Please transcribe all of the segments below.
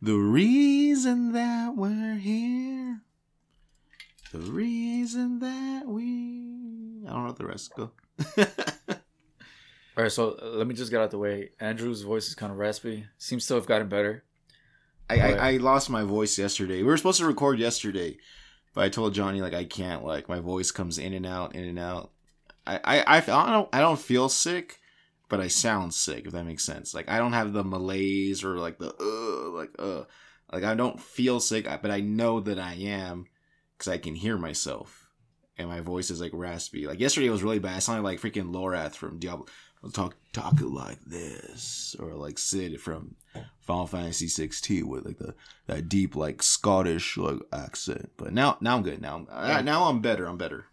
The reason that we're here. The reason that we. I don't know what the rest go. all right. So uh, let me just get out the way. Andrew's voice is kind of raspy. Seems to have gotten better. I, I, I lost my voice yesterday. We were supposed to record yesterday, but I told Johnny like I can't. Like my voice comes in and out, in and out. I I, I, I don't I don't feel sick, but I sound sick. If that makes sense. Like I don't have the malaise or like the uh like uh like I don't feel sick, but I know that I am because I can hear myself, and my voice is like raspy. Like yesterday was really bad. I sounded like freaking Lorath from Diablo. Talk talk it like this, or like Cid from Final Fantasy 16 with like the that deep like Scottish like accent. But now now I'm good. Now I'm, uh, now I'm better. I'm better.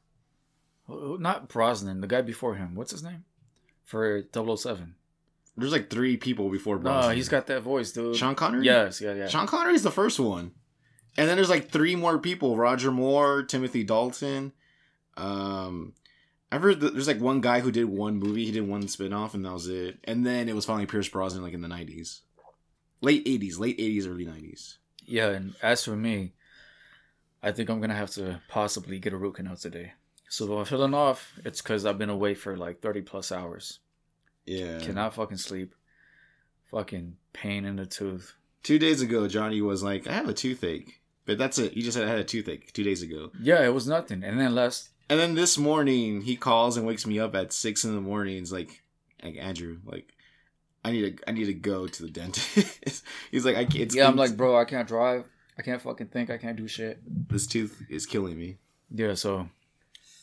Not Brosnan, the guy before him. What's his name? For 007. There's like three people before No, Brosnan. he's got that voice, dude. Sean Connery. Yes, yeah, yeah. Sean Connery's the first one, and then there's like three more people: Roger Moore, Timothy Dalton. Um, I've heard that there's like one guy who did one movie. He did one spin-off and that was it. And then it was finally Pierce Brosnan, like in the '90s, late '80s, late '80s, early '90s. Yeah, and as for me, I think I'm gonna have to possibly get a root canal today. So if I'm feeling off, it's because I've been away for like 30 plus hours. Yeah. Cannot fucking sleep. Fucking pain in the tooth. Two days ago, Johnny was like, "I have a toothache," but that's it. He just said I had a toothache two days ago. Yeah, it was nothing. And then last, And then this morning, he calls and wakes me up at six in the morning. He's like, like Andrew, like, I need to, I need to go to the dentist. He's like, I can't. Yeah, I'm like, bro, I can't drive. I can't fucking think. I can't do shit. this tooth is killing me. Yeah, so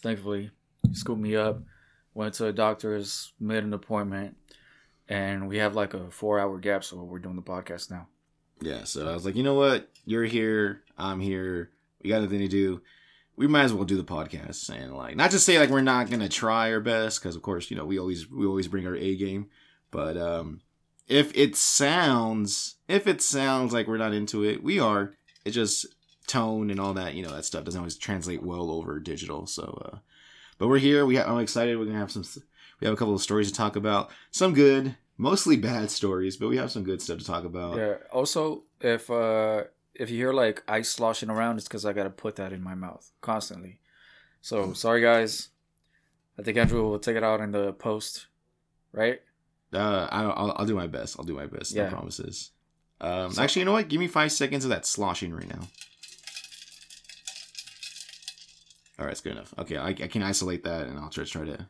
thankfully, he scooped me up, went to a doctor's, made an appointment, and we have like a four hour gap, so we're doing the podcast now. Yeah, so I was like, you know what? You're here. I'm here. We got nothing to do. We might as well do the podcast and like not to say like we're not gonna try our best because of course you know we always we always bring our A game, but um if it sounds if it sounds like we're not into it, we are. It just tone and all that you know that stuff doesn't always translate well over digital. So, uh but we're here. We ha- I'm excited. We're gonna have some. We have a couple of stories to talk about. Some good, mostly bad stories, but we have some good stuff to talk about. Yeah. Also, if uh if you hear like ice sloshing around, it's because I gotta put that in my mouth constantly. So sorry, guys. I think Andrew will take it out in the post, right? Uh, I, I'll, I'll do my best. I'll do my best. Yeah. No promises. Um, So- actually, you know what? Give me five seconds of that sloshing right now. All right, it's good enough. Okay, I, I can isolate that, and I'll try try to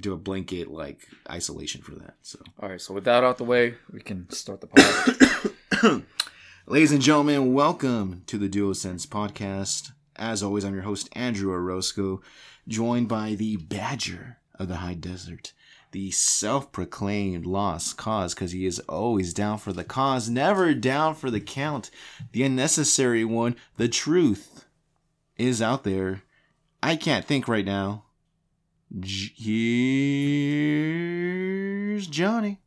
do a blanket like isolation for that. So, All right. So with that out the way, we can start the podcast. ladies and gentlemen, welcome to the Duo Sense podcast. As always, I'm your host Andrew Orozco, joined by the Badger of the High Desert, the self-proclaimed lost cause, because he is always down for the cause, never down for the count, the unnecessary one. The truth is out there. I can't think right now. J- here's Johnny.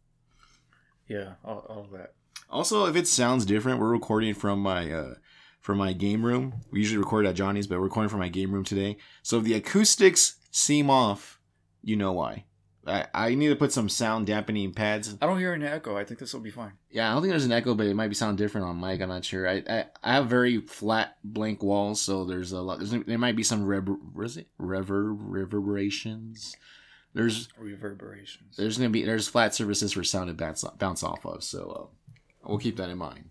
yeah. All, all of that. Also, if it sounds different, we're recording from my uh from my game room. We usually record at Johnny's, but we're recording from my game room today. So if the acoustics seem off, you know why. I, I need to put some sound dampening pads. I don't hear an echo. I think this will be fine. Yeah, I don't think there's an echo, but it might be sound different on mic. I'm not sure. I I, I have very flat blank walls, so there's a lot. There's, there might be some rever, what is it? Rever reverberations. There's Reverberations. there's gonna be there's flat surfaces for sound to bounce bounce off of, so uh, we'll keep that in mind.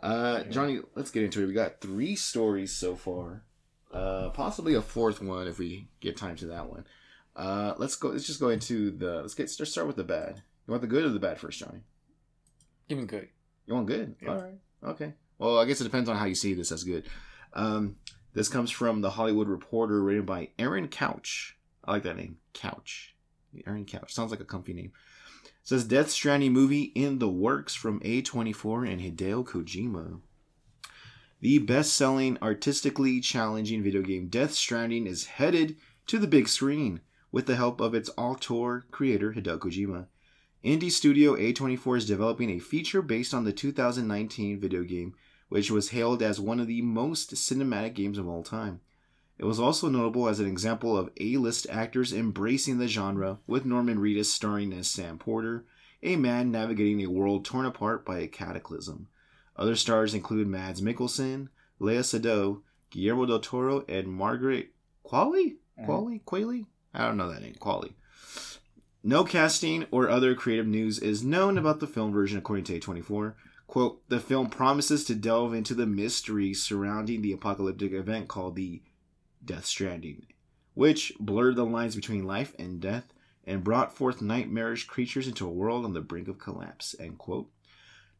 Uh, Johnny, let's get into it. We got three stories so far, uh, possibly a fourth one if we get time to that one. Uh, let's go. Let's just go into the. Let's get let's start with the bad. You want the good or the bad first, Johnny? Give me good. You want good? Yeah. All right. Okay. Well, I guess it depends on how you see this as good. Um, this comes from the Hollywood Reporter, written by Aaron Couch. I like that name, Couch. Aaron Couch sounds like a comfy name. It says Death Stranding movie in the works from A24 and Hideo Kojima. The best-selling, artistically challenging video game Death Stranding is headed to the big screen with the help of its auteur creator Hideo Kojima. Indie studio A24 is developing a feature based on the 2019 video game, which was hailed as one of the most cinematic games of all time. It was also notable as an example of A-list actors embracing the genre, with Norman Reedus starring as Sam Porter, a man navigating a world torn apart by a cataclysm. Other stars include Mads Mikkelsen, Léa Seydoux, Guillermo del Toro, and Margaret Qualley? Mm-hmm. Qualley? Qualley? I don't know that name. Qualley. No casting or other creative news is known about the film version, according to A24. Quote, the film promises to delve into the mystery surrounding the apocalyptic event called the Death Stranding, which blurred the lines between life and death and brought forth nightmarish creatures into a world on the brink of collapse. End quote.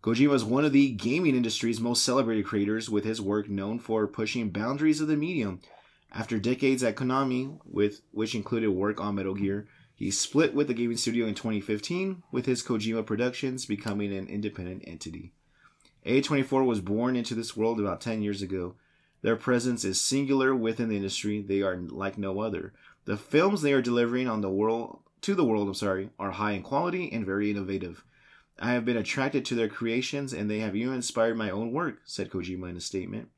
Kojima is one of the gaming industry's most celebrated creators, with his work known for pushing boundaries of the medium. After decades at Konami, with which included work on Metal Gear, he split with the gaming studio in 2015, with his Kojima Productions becoming an independent entity. A24 was born into this world about 10 years ago. Their presence is singular within the industry. They are like no other. The films they are delivering on the world to the world, I'm sorry, are high in quality and very innovative. I have been attracted to their creations and they have even inspired my own work, said Kojima in a statement.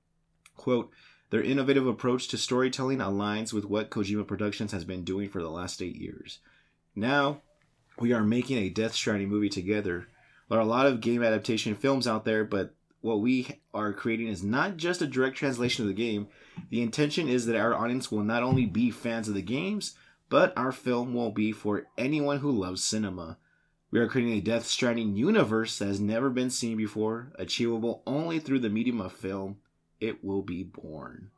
Quote, their innovative approach to storytelling aligns with what Kojima Productions has been doing for the last eight years. Now, we are making a Death Stranding movie together. There are a lot of game adaptation films out there, but what we are creating is not just a direct translation of the game. The intention is that our audience will not only be fans of the games, but our film will be for anyone who loves cinema. We are creating a Death Stranding universe that has never been seen before, achievable only through the medium of film. It will be born.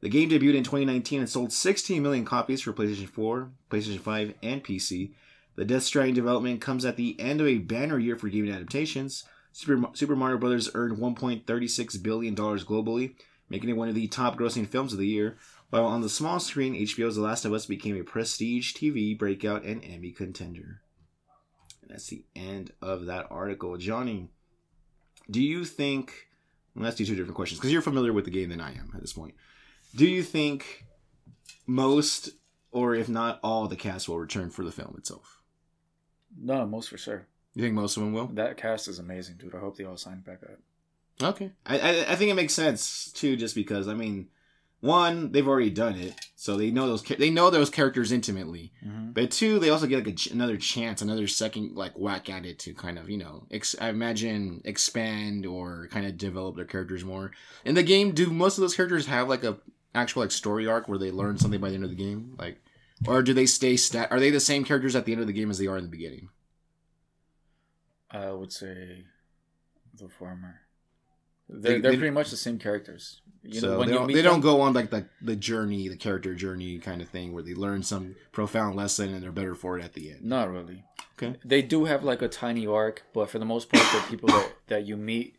The game debuted in 2019 and sold 16 million copies for PlayStation 4, PlayStation 5, and PC. The Death Stranding development comes at the end of a banner year for gaming adaptations. Super, Super Mario Bros. earned $1.36 billion globally, making it one of the top grossing films of the year, while on the small screen, HBO's The Last of Us became a prestige TV breakout and Emmy contender. And that's the end of that article. Johnny, do you think. Ask you two different questions because you're familiar with the game than I am at this point. Do you think most, or if not all, the cast will return for the film itself? No, most for sure. You think most of them will? That cast is amazing, dude. I hope they all sign back up. Okay, I, I I think it makes sense too, just because I mean, one they've already done it, so they know those they know those characters intimately. Mm-hmm. But two, they also get like a, another chance, another second like whack at it to kind of you know, ex- I imagine expand or kind of develop their characters more. In the game, do most of those characters have like a actual like story arc where they learn something by the end of the game, like, or do they stay stat? Are they the same characters at the end of the game as they are in the beginning? I would say the former. They're, They- they, are they- pretty much the same characters. You so when they you don't, they don't go on like the the journey, the character journey kind of thing, where they learn some profound lesson and they're better for it at the end. Not really. Okay. They do have like a tiny arc, but for the most part, they're people that, that you meet,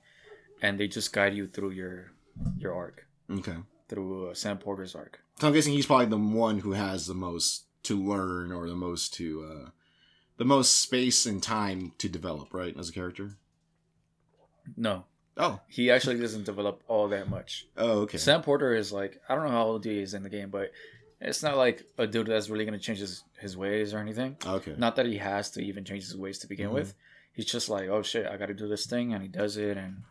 and they just guide you through your your arc Okay. through uh, Sam Porter's arc. So I'm guessing he's probably the one who has the most to learn or the most to uh the most space and time to develop, right, as a character. No, Oh. he actually doesn't develop all that much. Oh, okay. Sam Porter is like I don't know how old he is in the game, but it's not like a dude that's really gonna change his, his ways or anything. Okay. Not that he has to even change his ways to begin Mhm. with. He's just like, oh shit, I got to do this thing, and he does it, and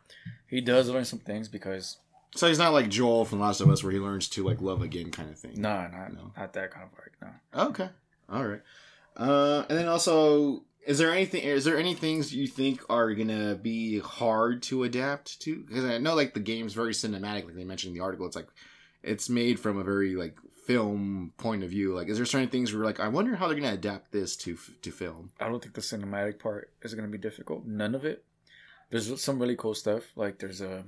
he does learn some things because So he's not like Joel from Last of Us where he learns to like love again kind of thing. no, not No. not that kind of arc. No. Okay. All right. Uh, and then also, is there anything? Is there any things you think are gonna be hard to adapt to? Because I know like the game's very cinematic, like they mentioned in the article. It's like it's made from a very like film point of view. Like, is there certain things where like I wonder how they're gonna adapt this to to film? I don't think the cinematic part is gonna be difficult. None of it. There's some really cool stuff. Like there's a,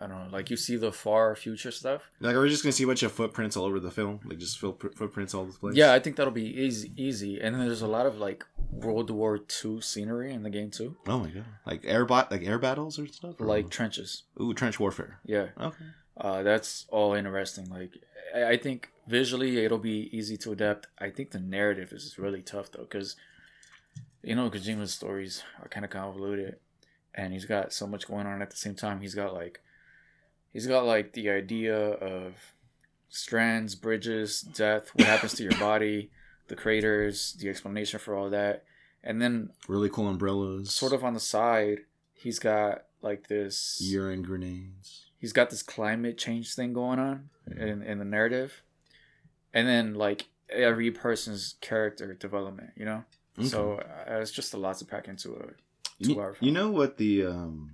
I don't know, like you see the far future stuff. Like, are we just gonna see a bunch of footprints all over the film? Like, just footprints all over the place? Yeah, I think that'll be easy, easy. And then there's a lot of like World War II scenery in the game too, Oh my god! Like air bot, like air battles or stuff. Or- like trenches. ooh, trench warfare. Yeah, Okay. uh, that's all interesting. Like I I think visually it'll be easy to adapt. I think the narrative is really tough though, because you know Kojima's stories are kind of convoluted, and he's got so much going on at the same time. He's got like, he's got like the idea of strands, bridges, death, what happens to your body, the craters, the explanation for all that, and then Really cool umbrellas. sort of on the side, he's got like this urine grenades. he's got this climate change thing going on in in the narrative, and then like every person's character development, you know. Okay. So uh, it's just a lot to pack into a two you, hour. You know what the um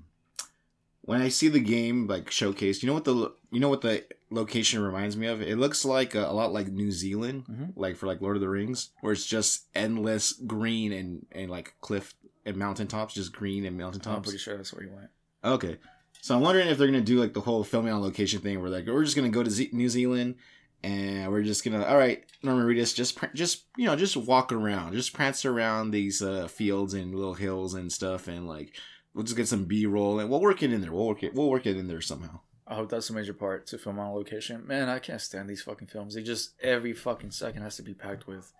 when I see the game like showcased, you know what the you know what the location reminds me of? It looks like a, a lot like New Zealand, mm-hmm. like for like Lord of the Rings, where it's just endless green and and like cliff and mountaintops, just green and mountaintops. I'm pretty sure that's where you went. Okay, so I'm wondering if they're gonna do like the whole filming on location thing, where like we're just gonna go to Z- New Zealand and we're just gonna all right, Norman Reedus, just just you know just walk around, just prance around these uh, fields and little hills and stuff, and like we'll just get some B roll and we'll work it in there. We'll work it. We'll work it in there somehow. I hope that's a major part to film on location. Man, I can't stand these fucking films. They just every fucking second has to be packed with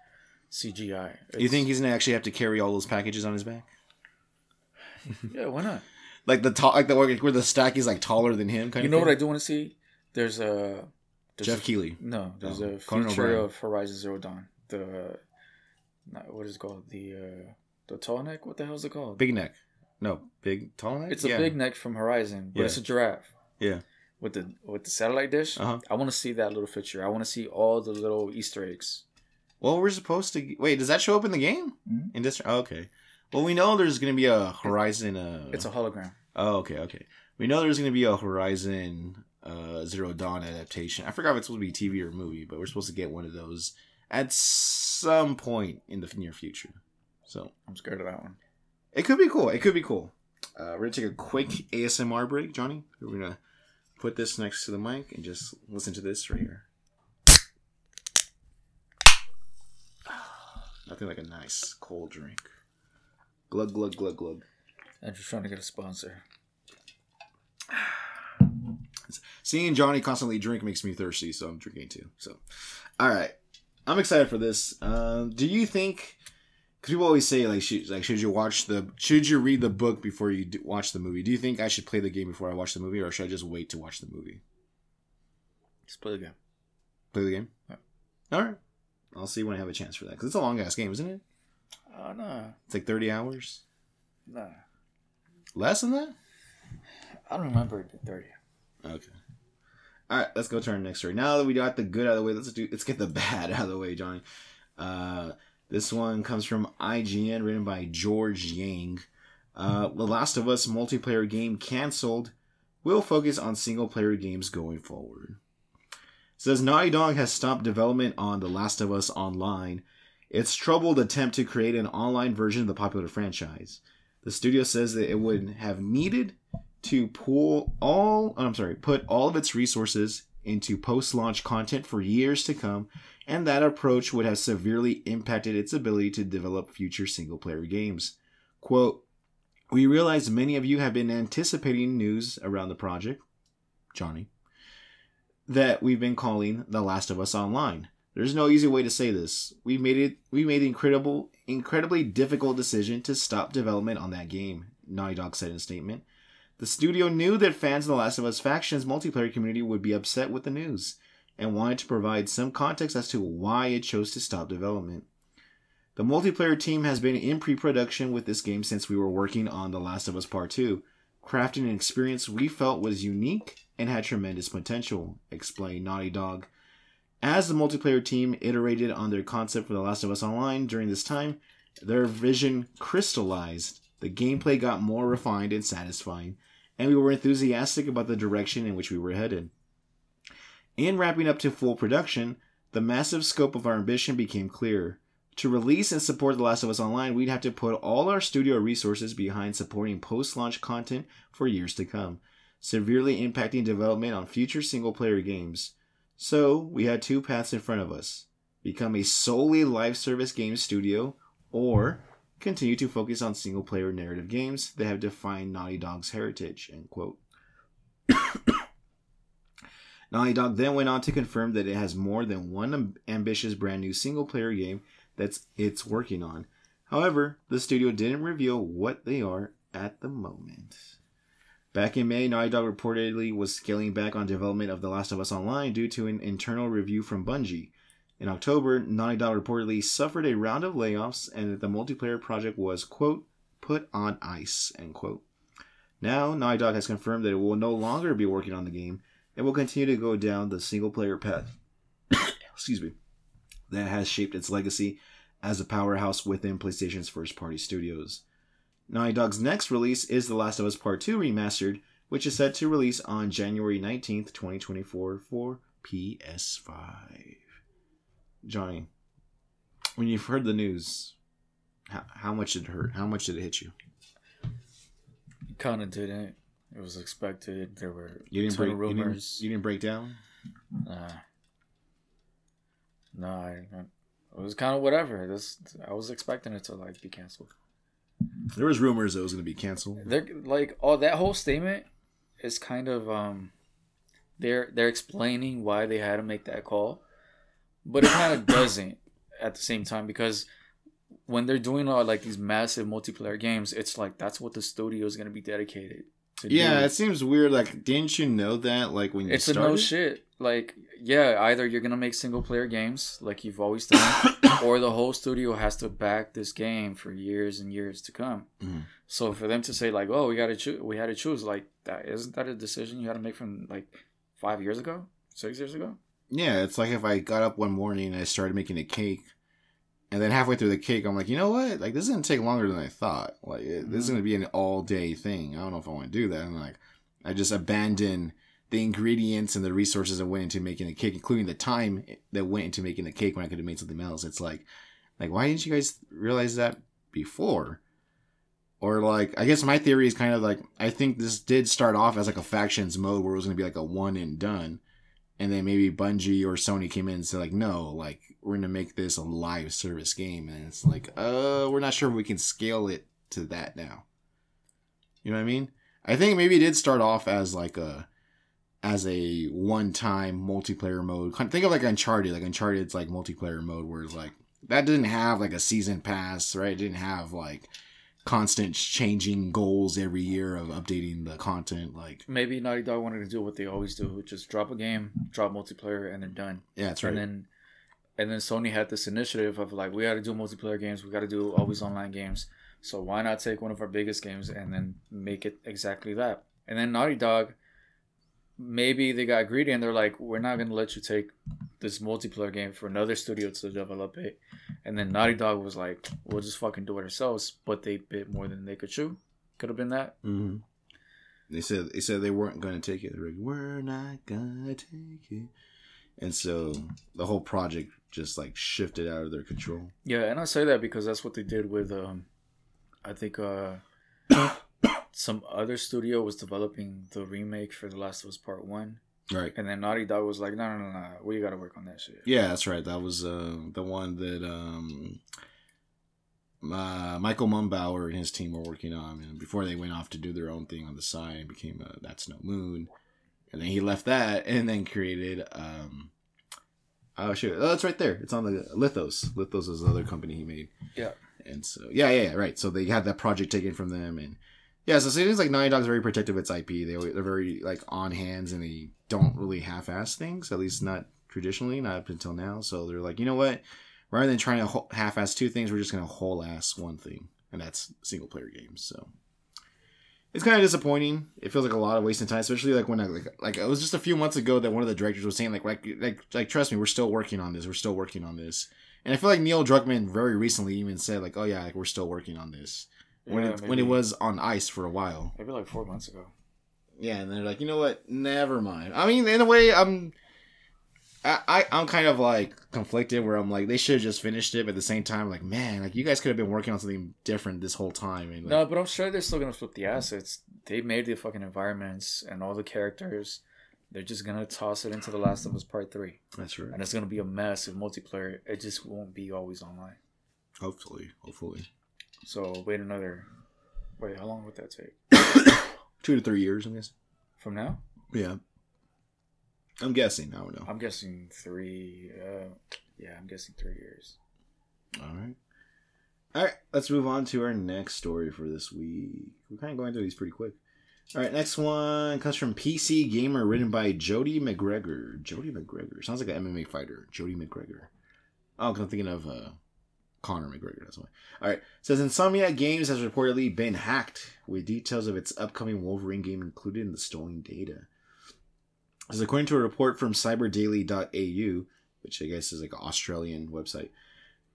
CGI. It's... You think he's gonna actually have to carry all those packages on his back? yeah, why not? like the top, like the where the stack is like taller than him. Kind of you know what I do want to see? There's a there's Jeff a, Keighley. No, there's oh, a feature of Horizon Zero Dawn. The not, what is it called? The uh, the tall neck. What the hell is it called? Big neck. No, big tall neck. It's a yeah. big neck from Horizon, but yeah. it's a giraffe. Yeah. With the with the satellite dish, uh-huh. I want to see that little feature. I want to see all the little Easter eggs. Well, we're supposed to wait. Does that show up in the game? Mm-hmm. In this, oh, okay. Well, we know there's going to be a Horizon. Uh, it's a hologram. Oh, okay, okay. We know there's going to be a Horizon uh, Zero Dawn adaptation. I forgot if it's supposed to be TV or movie, but we're supposed to get one of those at some point in the near future. So I'm scared of that one. It could be cool. It could be cool. Uh, we're gonna take a quick ASMR break, Johnny. We're gonna put this next to the mic and just listen to this right here. Nothing like a nice cold drink. Glug glug glug glug. I'm just trying to get a sponsor. Seeing Johnny constantly drink makes me thirsty, so I'm drinking too. So, all right, I'm excited for this. Uh, do you think? Because people always say like, should, like, should you watch the? Should you read the book before you do, watch the movie? Do you think I should play the game before I watch the movie, or should I just wait to watch the movie? Just play the game. Play the game. Yeah. All right. I'll see when I have a chance for that because it's a long ass game, isn't it? Uh, no. It's like thirty hours. Nah. Less than that? I don't remember thirty. Okay. All right, let's go to our next story. Now that we got the good out of the way, let's do let's get the bad out of the way, Johnny. Uh, this one comes from IGN, written by George Yang. Uh, the Last of Us multiplayer game canceled. We'll focus on single player games going forward. It says Naughty Dog has stopped development on The Last of Us Online, its troubled attempt to create an online version of the popular franchise. The studio says that it would have needed to pull all I'm sorry, put all of its resources into post-launch content for years to come, and that approach would have severely impacted its ability to develop future single-player games. Quote, we realize many of you have been anticipating news around the project, Johnny, that we've been calling The Last of Us Online. There's no easy way to say this. We made it we made the incredible incredibly difficult decision to stop development on that game, Naughty Dog said in a statement. The studio knew that fans of The Last of Us Factions multiplayer community would be upset with the news and wanted to provide some context as to why it chose to stop development. The multiplayer team has been in pre production with this game since we were working on The Last of Us Part 2, crafting an experience we felt was unique and had tremendous potential, explained Naughty Dog. As the multiplayer team iterated on their concept for The Last of Us Online during this time, their vision crystallized. The gameplay got more refined and satisfying, and we were enthusiastic about the direction in which we were headed. In wrapping up to full production, the massive scope of our ambition became clear. To release and support The Last of Us Online, we'd have to put all our studio resources behind supporting post launch content for years to come, severely impacting development on future single player games. So, we had two paths in front of us become a solely live service game studio, or continue to focus on single player narrative games that have defined Naughty Dog's heritage. End quote. Naughty Dog then went on to confirm that it has more than one ambitious brand new single player game that's it's working on. However, the studio didn't reveal what they are at the moment. Back in May, Naughty Dog reportedly was scaling back on development of The Last of Us Online due to an internal review from Bungie. In October, Naughty Dog reportedly suffered a round of layoffs and that the multiplayer project was, quote, put on ice, end quote. Now, Naughty Dog has confirmed that it will no longer be working on the game and will continue to go down the single player path. Excuse me. That has shaped its legacy as a powerhouse within PlayStation's first party studios. Naughty Dog's next release is The Last of Us Part 2 Remastered, which is set to release on January 19th, 2024 for PS5. Johnny, when you've heard the news, how, how much did it hurt? How much did it hit you? Kind of didn't. It was expected. There were you didn't break rumors. You didn't, you didn't, break down. Nah. No, I, it was kind of whatever. This I was expecting it to like be canceled. There was rumors it was going to be canceled. They're like, oh, that whole statement is kind of um, they're they're explaining why they had to make that call, but it kind of doesn't at the same time because when they're doing all like these massive multiplayer games, it's like that's what the studio is going to be dedicated yeah, do. it seems weird. Like, didn't you know that? Like when you it's started? a no shit. Like, yeah, either you're gonna make single player games like you've always done, or the whole studio has to back this game for years and years to come. Mm. So for them to say like, "Oh, we got to choose," we had to choose like that. Isn't that a decision you had to make from like five years ago, six years ago? Yeah, it's like if I got up one morning and I started making a cake and then halfway through the cake, I'm like, you know what? Like this is gonna take longer than I thought. Like it, this is mm-hmm. gonna be an all day thing. I don't know if I want to do that. And like, I just abandoned the ingredients and the resources that went into making the cake, including the time that went into making the cake when I could have made something else. It's like, like why didn't you guys realize that before? Or like, I guess my theory is kind of like, I think this did start off as like a factions mode where it was gonna be like a one and done and then maybe Bungie or Sony came in and said like, no, like we're gonna make this a live service game, and it's like, uh, we're not sure if we can scale it to that now. You know what I mean? I think maybe it did start off as like a as a one-time multiplayer mode. Think of like Uncharted. Like Uncharted's like multiplayer mode, where it's like that didn't have like a season pass, right? It didn't have like constant changing goals every year of updating the content. Like maybe Naughty Dog wanted to do what they always do, which is drop a game, drop multiplayer, and they're done. Yeah, that's right. And then and then Sony had this initiative of like we got to do multiplayer games, we got to do always online games. So why not take one of our biggest games and then make it exactly that? And then Naughty Dog, maybe they got greedy and they're like, we're not gonna let you take this multiplayer game for another studio to develop it. And then Naughty Dog was like, we'll just fucking do it ourselves. But they bit more than they could chew. Could have been that. Mm-hmm. They said they said they weren't going to take it. They're like, we're not gonna take it. And so the whole project just like shifted out of their control. Yeah, and I say that because that's what they did with um I think uh some other studio was developing the remake for The Last of Us Part One. Right. And then Naughty Dog was like, no, no, no, no, we got to work on that shit. Yeah, that's right. That was uh, the one that um, uh, Michael Mumbauer and his team were working on and before they went off to do their own thing on the side and became a, That's No Moon. And then he left that and then created. Um, oh, shit. Oh, it's right there. It's on the Lithos. Lithos is another company he made. Yeah. And so, yeah, yeah, yeah, right. So they had that project taken from them and yeah, so it seems like Naughty Dog's very protective of its IP. They they're very like on hands and they don't really half-ass things. At least not traditionally, not up until now. So they're like, you know what? Rather than trying to half-ass two things, we're just gonna whole-ass one thing, and that's single-player games. So it's kind of disappointing. It feels like a lot of wasting time, especially like when I like like it was just a few months ago that one of the directors was saying like like like, like trust me, we're still working on this. We're still working on this. And I feel like Neil Druckmann very recently even said like, oh yeah, like we're still working on this when yeah, it maybe, when it was on ice for a while. Maybe like four months ago. Yeah, and they're like, you know what? Never mind. I mean, in a way, I'm. I, I am kind of like conflicted where I'm like they should have just finished it, but at the same time, like man, like you guys could have been working on something different this whole time. And, like, no, but I'm sure they're still gonna flip the assets. They made the fucking environments and all the characters. They're just gonna toss it into The Last of Us Part Three. That's right. And it's gonna be a massive multiplayer. It just won't be always online. Hopefully, hopefully. So wait another. Wait, how long would that take? Two to three years, I'm guessing. From now? Yeah. I'm guessing. I don't know. I'm guessing three. Uh, yeah, I'm guessing three years. All right. All right. Let's move on to our next story for this week. We're kind of going through these pretty quick. All right. Next one comes from PC Gamer, written by Jody McGregor. Jody McGregor sounds like an MMA fighter. Jody McGregor. Oh, because I'm thinking of uh, Conor McGregor. Why. All right. Says Insomniac Games has reportedly been hacked, with details of its upcoming Wolverine game included in the stolen data. As according to a report from cyberdaily.au, which I guess is like an Australian website,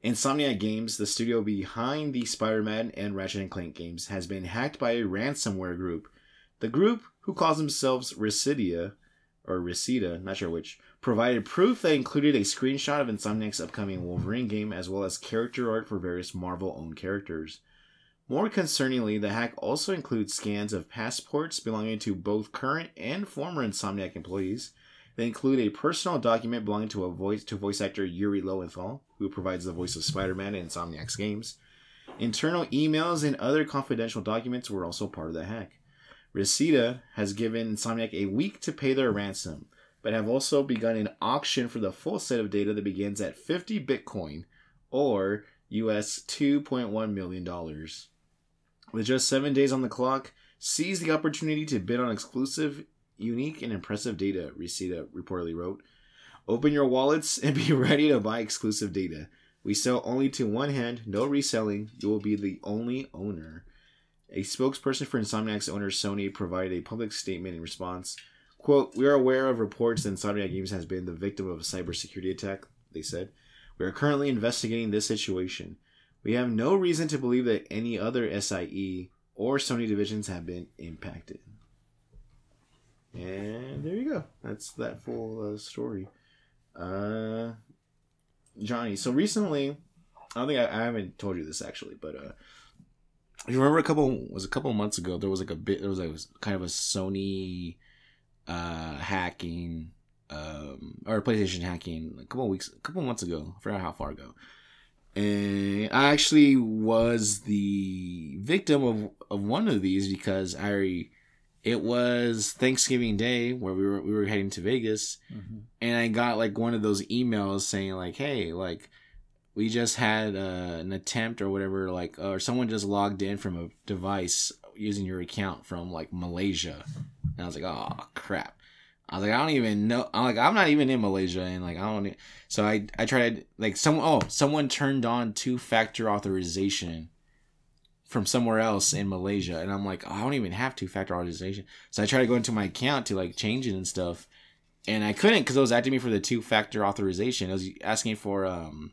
Insomniac Games, the studio behind the Spider-Man and Ratchet and Clank games, has been hacked by a ransomware group. The group, who calls themselves Residia, or Reseda, not sure which, provided proof that included a screenshot of Insomniac's upcoming Wolverine game as well as character art for various Marvel owned characters. More concerningly, the hack also includes scans of passports belonging to both current and former Insomniac employees. They include a personal document belonging to a voice to voice actor Yuri Lowenthal, who provides the voice of Spider-Man in Insomniac's games. Internal emails and other confidential documents were also part of the hack. Reseda has given Insomniac a week to pay their ransom, but have also begun an auction for the full set of data that begins at 50 Bitcoin or US $2.1 million. With just seven days on the clock, seize the opportunity to bid on exclusive, unique, and impressive data, Reseda reportedly wrote. Open your wallets and be ready to buy exclusive data. We sell only to one hand, no reselling. You will be the only owner. A spokesperson for Insomniac's owner Sony provided a public statement in response. Quote, We are aware of reports that Insomniac Games has been the victim of a cybersecurity attack, they said. We are currently investigating this situation. We have no reason to believe that any other SIE or Sony divisions have been impacted. And there you go. That's that full uh, story. Uh, Johnny. So recently, I don't think I, I haven't told you this actually, but uh, you remember a couple was a couple months ago there was like a bit there was like kind of a Sony uh hacking um or PlayStation hacking a couple weeks a couple months ago. I forgot how far ago. And I actually was the victim of of one of these because I it was Thanksgiving Day where we were we were heading to Vegas. Mm-hmm. and I got like one of those emails saying like hey like we just had uh, an attempt or whatever, like, or someone just logged in from a device using your account from like Malaysia, and I was like, oh crap. I was like, I don't even know. I'm like, I'm not even in Malaysia, and like, I don't. So I, I tried like some. Oh, someone turned on two factor authorization from somewhere else in Malaysia, and I'm like, oh, I don't even have two factor authorization. So I tried to go into my account to like change it and stuff, and I couldn't because it was asking me for the two factor authorization. It was asking for um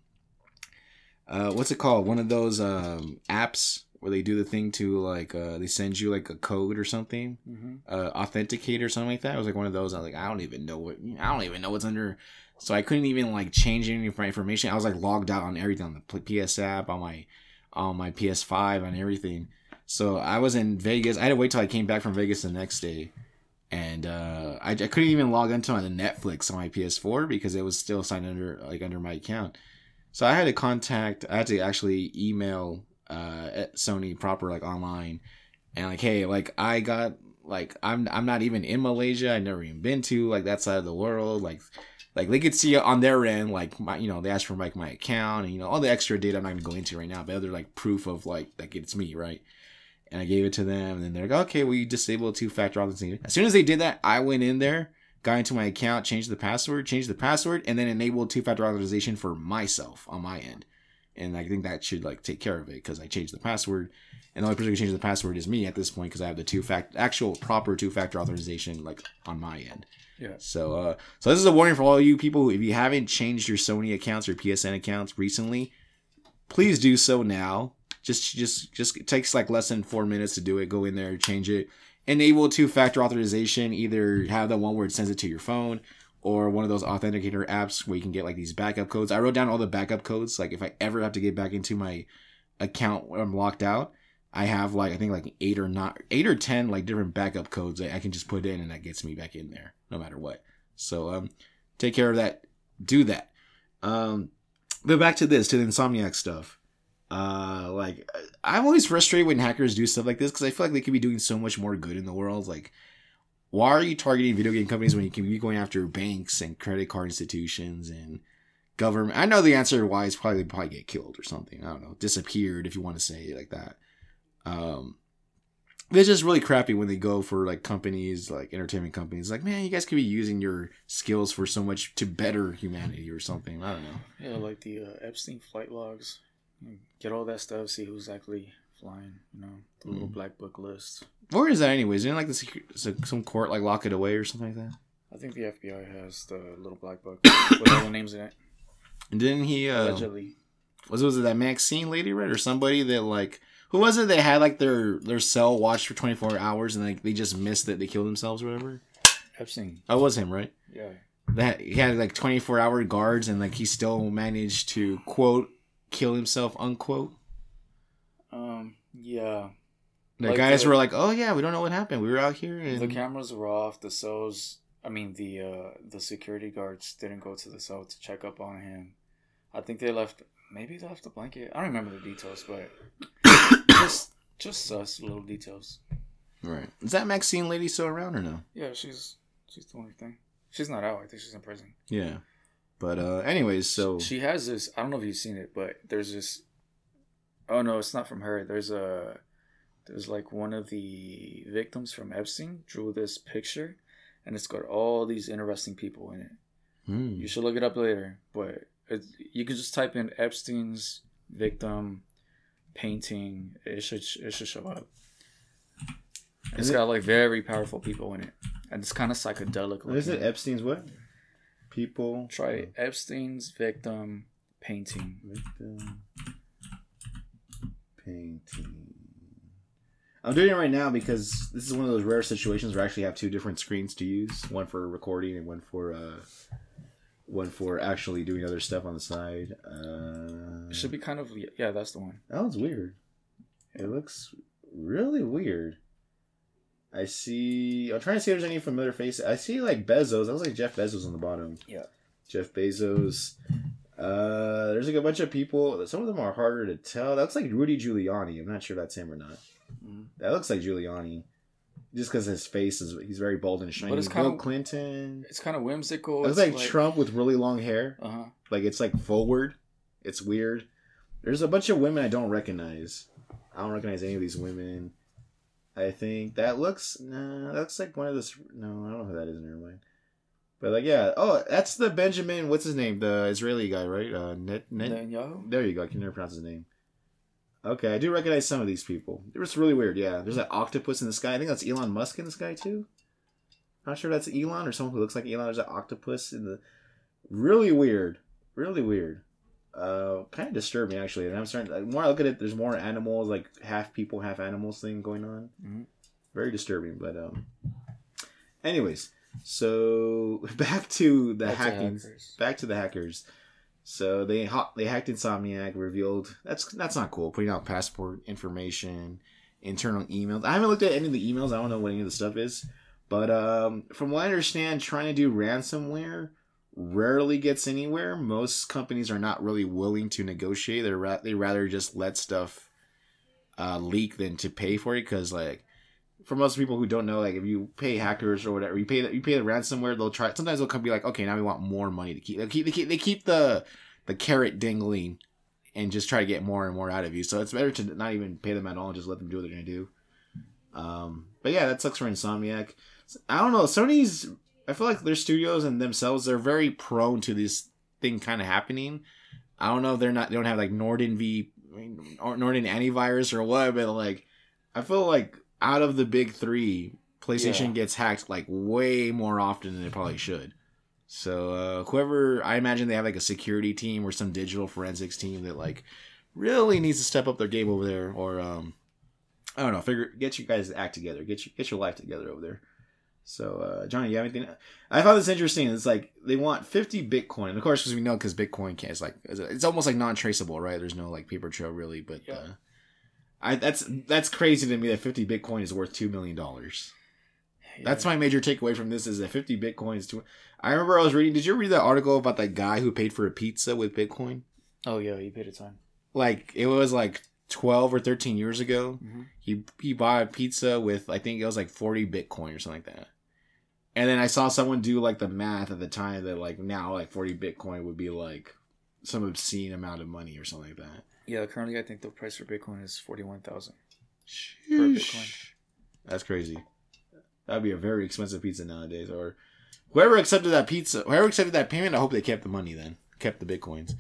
uh, what's it called? One of those um, apps where they do the thing to like uh, they send you like a code or something, mm-hmm. uh, authenticate or something like that. It was like one of those. I was like, I don't even know what I don't even know what's under. So I couldn't even like change any of my information. I was like logged out on everything on the PS app, on my on my PS5, on everything. So I was in Vegas. I had to wait till I came back from Vegas the next day, and uh, I, I couldn't even log into my Netflix on my PS4 because it was still signed under like under my account. So I had to contact, I had to actually email uh, at Sony proper like online, and like, hey, like I got like I'm I'm not even in Malaysia. I've never even been to like that side of the world. Like like they could see on their end like my you know they asked for like my account and you know all the extra data I'm not gonna go into right now, but other like proof of like like it's me, right? And I gave it to them, and then they're like, okay, we disable two factor authentication. As soon as they did that, I went in there got into my account, changed the password, changed the password, and then enabled two-factor authorization for myself on my end. And I think that should like take care of it because I changed the password, and the only person who changed the password is me at this point because I have the two-fact actual proper two-factor authorization like on my end. Yeah. So, uh, so this is a warning for all you people. If you haven't changed your Sony accounts or PSN accounts recently, please do so now. Just, just, just it takes like less than four minutes to do it. Go in there, change it enable two factor authorization. Either have the one where it sends it to your phone or one of those authenticator apps where you can get like these backup codes. I wrote down all the backup codes. Like if I ever have to get back into my account when I'm locked out, I have like I think like eight or not eight or ten like different backup codes that I can just put in and that gets me back in there no matter what. So um take care of that. Do that. Um but back to this, to the insomniac stuff. Uh, like I'm always frustrated when hackers do stuff like this because I feel like they could be doing so much more good in the world. Like, why are you targeting video game companies when you can be going after banks and credit card institutions and government? I know the answer to why is probably probably get killed or something. I don't know, disappeared if you want to say it like that. Um, it's just really crappy when they go for like companies like entertainment companies like man you guys could be using your skills for so much to better humanity or something i don't know yeah like the uh, epstein flight logs Get all that stuff. See who's actually flying. You know, the little mm. black book list. Where is that, anyways? Isn't like the some court like lock it away or something like that? I think the FBI has the little black book with all the names in it. And didn't he? Uh, Allegedly. Was was it that Maxine lady, right, or somebody that like who was it? They had like their their cell watched for twenty four hours and like they just missed it. They killed themselves or whatever. Epstein. That was him, right? Yeah. That he had like twenty four hour guards and like he still managed to quote kill himself unquote. Yeah. The like guys the, were like, "Oh yeah, we don't know what happened. We were out here." And... The cameras were off. The cells. I mean, the uh, the security guards didn't go to the cell to check up on him. I think they left. Maybe they left a blanket. I don't remember the details, but just just sus little details. Right. Is that Maxine lady still around or no? Yeah, she's she's doing her thing. She's not out. I think she's in prison. Yeah. But uh anyways, so she has this I don't know if you've seen it, but there's this Oh no, it's not from her. There's a there's like one of the victims from Epstein drew this picture and it's got all these interesting people in it. Hmm. You should look it up later, but it, you can just type in Epstein's victim painting. It should it should show up. It's got like very powerful people in it, and it's kind of psychedelic. Is it? Epstein's what? People. Try Epstein's victim painting. Victim painting. I'm doing it right now because this is one of those rare situations where I actually have two different screens to use, one for recording and one for uh, one for actually doing other stuff on the side. Uh, it should be kind of yeah, that's the one. That one's weird. It looks really weird. I see. I'm trying to see if there's any familiar faces. I see like Bezos. I was like Jeff Bezos on the bottom. Yeah. Jeff Bezos. Uh, there's like a bunch of people. Some of them are harder to tell. That looks like Rudy Giuliani. I'm not sure that's him or not. Mm-hmm. That looks like Giuliani just because his face is he's very bold and shiny. But it's kind Bill of Clinton. It's kind of whimsical. It looks like, like, Trump with really long hair. Uh-huh. Like it's like forward. It's weird. There's a bunch of women I don't recognize. I don't recognize any of these women. I think that looks nah, that's like one of those. No, I don't know who that is. Never mind. But like, yeah. Oh, that's the Benjamin. What's his name? The Israeli guy, right? Uh, Net, Net. Netanyahu. There you go. I can never pronounce his name. Okay, I do recognize some of these people. It was really weird. Yeah, there's that octopus in the sky. I think that's Elon Musk in the sky too. Not sure that's Elon or someone who looks like Elon. There's an octopus in the. Really weird. Really weird. Uh, kind of disturbing actually. And I'm starting. The more I look at it, there's more animals, like half people, half animals thing going on. Mm-hmm. Very disturbing. But um. Anyways, so back to the back hacking. Back to the hackers. So they ha- they hacked Insomniac, revealed that's that's not cool. Putting out passport information, internal emails. I haven't looked at any of the emails. I don't know what any of the stuff is. But um, from what I understand, trying to do ransomware rarely gets anywhere. Most companies are not really willing to negotiate. They ra- they rather just let stuff uh, leak than to pay for it because like for most people who don't know, like if you pay hackers or whatever, you pay the, you pay the ransomware, they'll try. Sometimes they'll come be like, okay, now we want more money to keep. They keep they keep, they keep the the carrot dangling, and just try to get more and more out of you. So it's better to not even pay them at all and just let them do what they're gonna do. Um, but yeah, that sucks for Insomniac. I don't know. Sony's. I feel like their studios and themselves they're very prone to this thing kind of happening. I don't know if they're not. They don't have like Norton V, Norton antivirus or what, but like I feel like out of the big three, PlayStation yeah. gets hacked like way more often than it probably should. So uh, whoever I imagine they have like a security team or some digital forensics team that like really needs to step up their game over there, or um, I don't know, figure get you guys to act together, get you get your life together over there. So uh, Johnny, you have anything? I found this interesting. It's like they want 50 Bitcoin, and of course, because we know because Bitcoin can't, it's like it's almost like non-traceable, right? There's no like paper trail really, but. Yeah. Uh, I that's that's crazy to me that 50 Bitcoin is worth two million dollars. Yeah. That's my major takeaway from this is that 50 Bitcoin is too. I remember I was reading. Did you read that article about that guy who paid for a pizza with Bitcoin? Oh yeah, he paid a ton. Like it was like 12 or 13 years ago. Mm-hmm. He he bought a pizza with I think it was like 40 Bitcoin or something like that. And then I saw someone do like the math at the time that like now like 40 Bitcoin would be like some obscene amount of money or something like that. Yeah, currently I think the price for Bitcoin is forty one thousand. That's crazy. That'd be a very expensive pizza nowadays. Or whoever accepted that pizza, whoever accepted that payment, I hope they kept the money then, kept the bitcoins.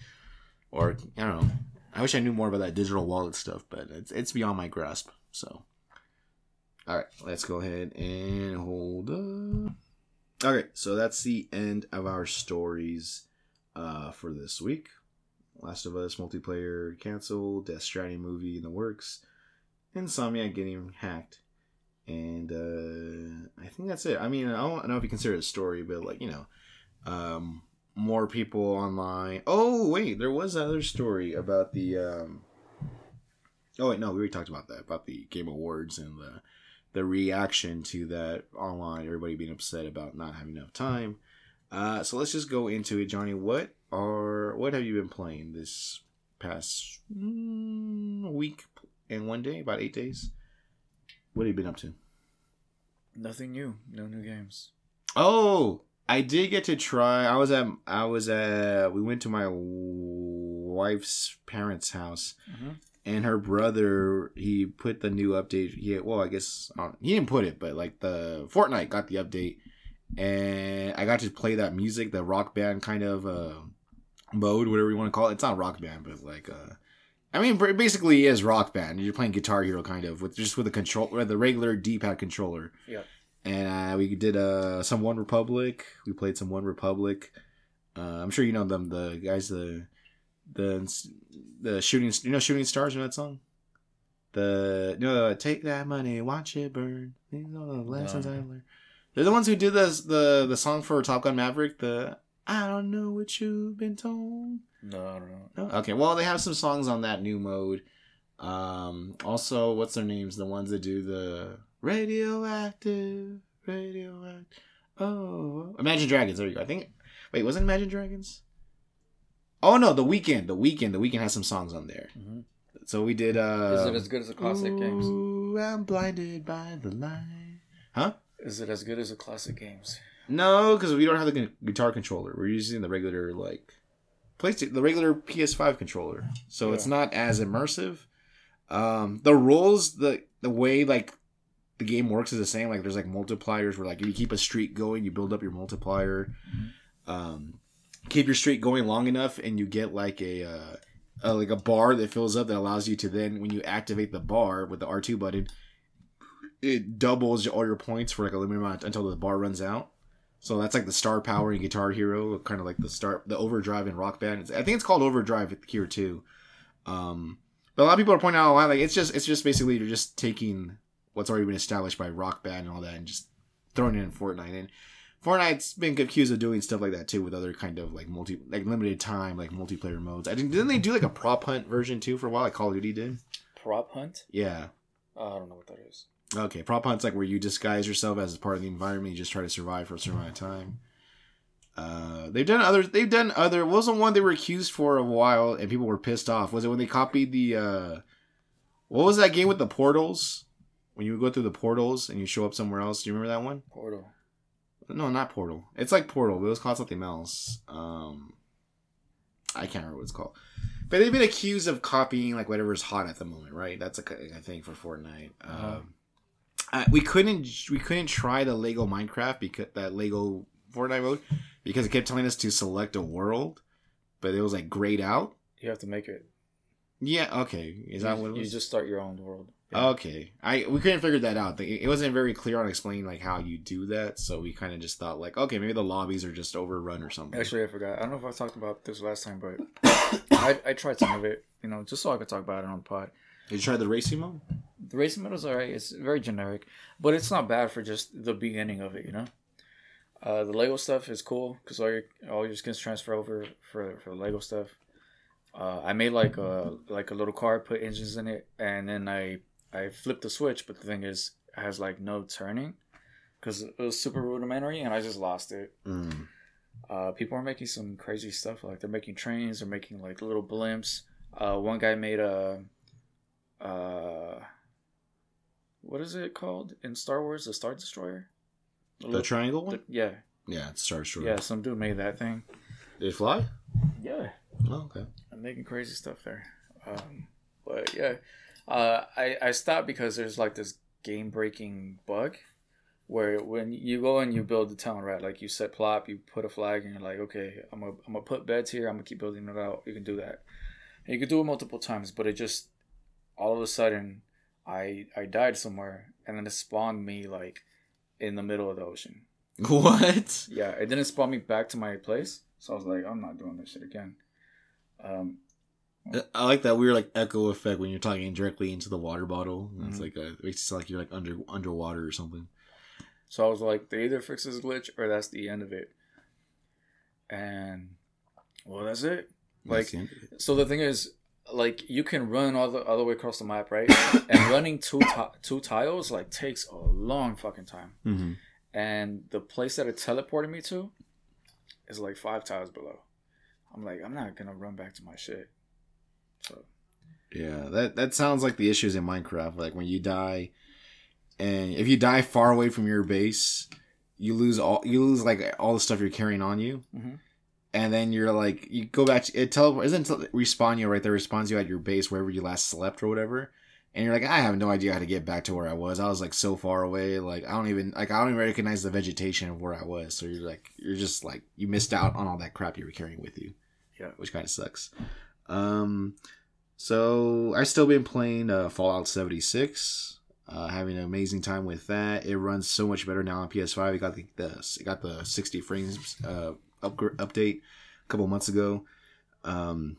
Or I don't know. I wish I knew more about that digital wallet stuff, but it's it's beyond my grasp. So, all right, let's go ahead and hold up. Okay, so that's the end of our stories uh, for this week. Last of Us multiplayer canceled, Death Stranding movie in the works, Insomniac getting hacked, and uh, I think that's it. I mean, I don't know if you consider it a story, but like you know, um, more people online. Oh wait, there was another story about the. Um... Oh wait, no, we already talked about that about the Game Awards and the the reaction to that online. Everybody being upset about not having enough time. Uh, so let's just go into it, Johnny. What are what have you been playing this past mm, week and one day? About eight days. What have you been up to? Nothing new. No new games. Oh, I did get to try. I was at. I was at. We went to my wife's parents' house, mm-hmm. and her brother. He put the new update. He well, I guess he didn't put it, but like the Fortnite got the update, and I got to play that music, the rock band kind of uh, mode, whatever you want to call it. It's not rock band, but like. Uh, I mean, basically, is rock band. You're playing Guitar Hero, kind of, with just with a control, with the regular D-pad controller. Yeah and uh, we did uh, some OneRepublic. We played some OneRepublic. Uh, I'm sure you know them, the guys, the the the shooting, you know, shooting stars in that song. The you know, take that money, watch it burn. These are the lessons no. I learned. They're the ones who did this, the the song for Top Gun Maverick. The I don't know what you've been told. No, I don't know. No? Okay, well they have some songs on that new mode. Um, also, what's their names? The ones that do the Radioactive, radioactive. Oh, Imagine Dragons. There you go. I think. Wait, wasn't Imagine Dragons? Oh no, The Weeknd. The Weeknd. The Weeknd has some songs on there. Mm-hmm. So we did. uh Is it as good as the classic Ooh, games? I'm blinded by the light. Is it as good as the classic games? No, because we don't have the guitar controller. We're using the regular like PlayStation, the regular PS5 controller. So yeah. it's not as immersive. Um, the rules, the the way like the game works is the same. Like there's like multipliers where like if you keep a streak going, you build up your multiplier. Mm-hmm. Um, keep your streak going long enough, and you get like a, uh, a like a bar that fills up that allows you to then when you activate the bar with the R two button, it doubles all your points for like a limited amount until the bar runs out. So that's like the star power in Guitar Hero, kind of like the start the overdrive in Rock Band. I think it's called overdrive here too. Um, but a lot of people are pointing out a lot like it's just it's just basically you're just taking what's already been established by Rock Band and all that, and just throwing it in Fortnite. And Fortnite's been accused of doing stuff like that too with other kind of like multi like limited time like multiplayer modes. I think didn't they do like a prop hunt version too for a while? Like Call of Duty did. Prop hunt? Yeah. Uh, I don't know what that is. Okay, prop hunt's like where you disguise yourself as a part of the environment. You just try to survive for a certain amount of time. Uh, they've done other. They've done other. Wasn't one they were accused for a while, and people were pissed off. Was it when they copied the? uh What was that game with the portals? when you go through the portals and you show up somewhere else. Do you remember that one? Portal. No, not Portal. It's like Portal, but it was called something else. Um, I can't remember what it's called. But they've been accused of copying like whatever's hot at the moment, right? That's a, a thing for Fortnite. Uh-huh. Um, I, we couldn't we couldn't try the Lego Minecraft because that Lego Fortnite mode because it kept telling us to select a world, but it was like grayed out. You have to make it. Yeah. Okay. Is you, that what it was? You just start your own world. Okay, I we couldn't figure that out. It wasn't very clear on explaining like how you do that, so we kind of just thought like, okay, maybe the lobbies are just overrun or something. Actually, I forgot. I don't know if I talked about this last time, but I, I tried some of it, you know, just so I could talk about it on the pod. Did you try the racing mode? The racing mode is alright. It's very generic, but it's not bad for just the beginning of it, you know. Uh, the Lego stuff is cool because all your all your skins transfer over for for the Lego stuff. Uh, I made like a like a little car, put engines in it, and then I I flipped the switch, but the thing is, it has like no turning because it was super rudimentary, and I just lost it. Mm. Uh, people are making some crazy stuff. Like they're making trains, they're making like little blimps. Uh, one guy made a, uh, what is it called in Star Wars? The Star Destroyer. The, the triangle one. The, yeah. Yeah, it's Star Destroyer. Yeah, some dude made that thing. Did it fly? Yeah. Oh, okay. I'm making crazy stuff there. Um, but yeah, uh, I I stopped because there's like this game breaking bug where when you go and you build the town right like you set plop you put a flag and you're like okay i'm gonna, I'm gonna put beds here i'm gonna keep building it out you can do that And you can do it multiple times, but it just all of a sudden I I died somewhere and then it spawned me like in the middle of the ocean. What? Yeah, it didn't spawn me back to my place. So I was like, I'm not doing this shit again. Um, I like that weird like echo effect when you're talking directly into the water bottle. It's Mhm. like a, it makes it sound like you're like under underwater or something. so I was like, they either fix this glitch or that's the end of it. And well, that's it. Like, That's the end of it. so the thing is, like, you can run all the all the way across the map, right? and running two ti- two tiles like takes a long fucking time. Mhm. And the place that it teleported me to is like five tiles below. I'm like, I'm not gonna run back to my shit. So Yeah, that that sounds like the issues in Minecraft. Like when you die, and if you die far away from your base, you lose all you lose like all the stuff you're carrying on you, Mhm. And then you're like you go back. To, it teleport isn't it respawn you right there. Respawns you at your base wherever you last slept or whatever. And you're like, I have no idea how to get back to where I was. I was like so far away. Like I don't even like I don't even recognize the vegetation of where I was. So you're like you're just like you missed out on all that crap you were carrying with you. Yeah. which kind of sucks. Um, so I've still been playing uh, Fallout 76. Uh, having an amazing time with that. It runs so much better now on PS5. It got the, the it got the 60 frames uh, update a couple months ago. Um,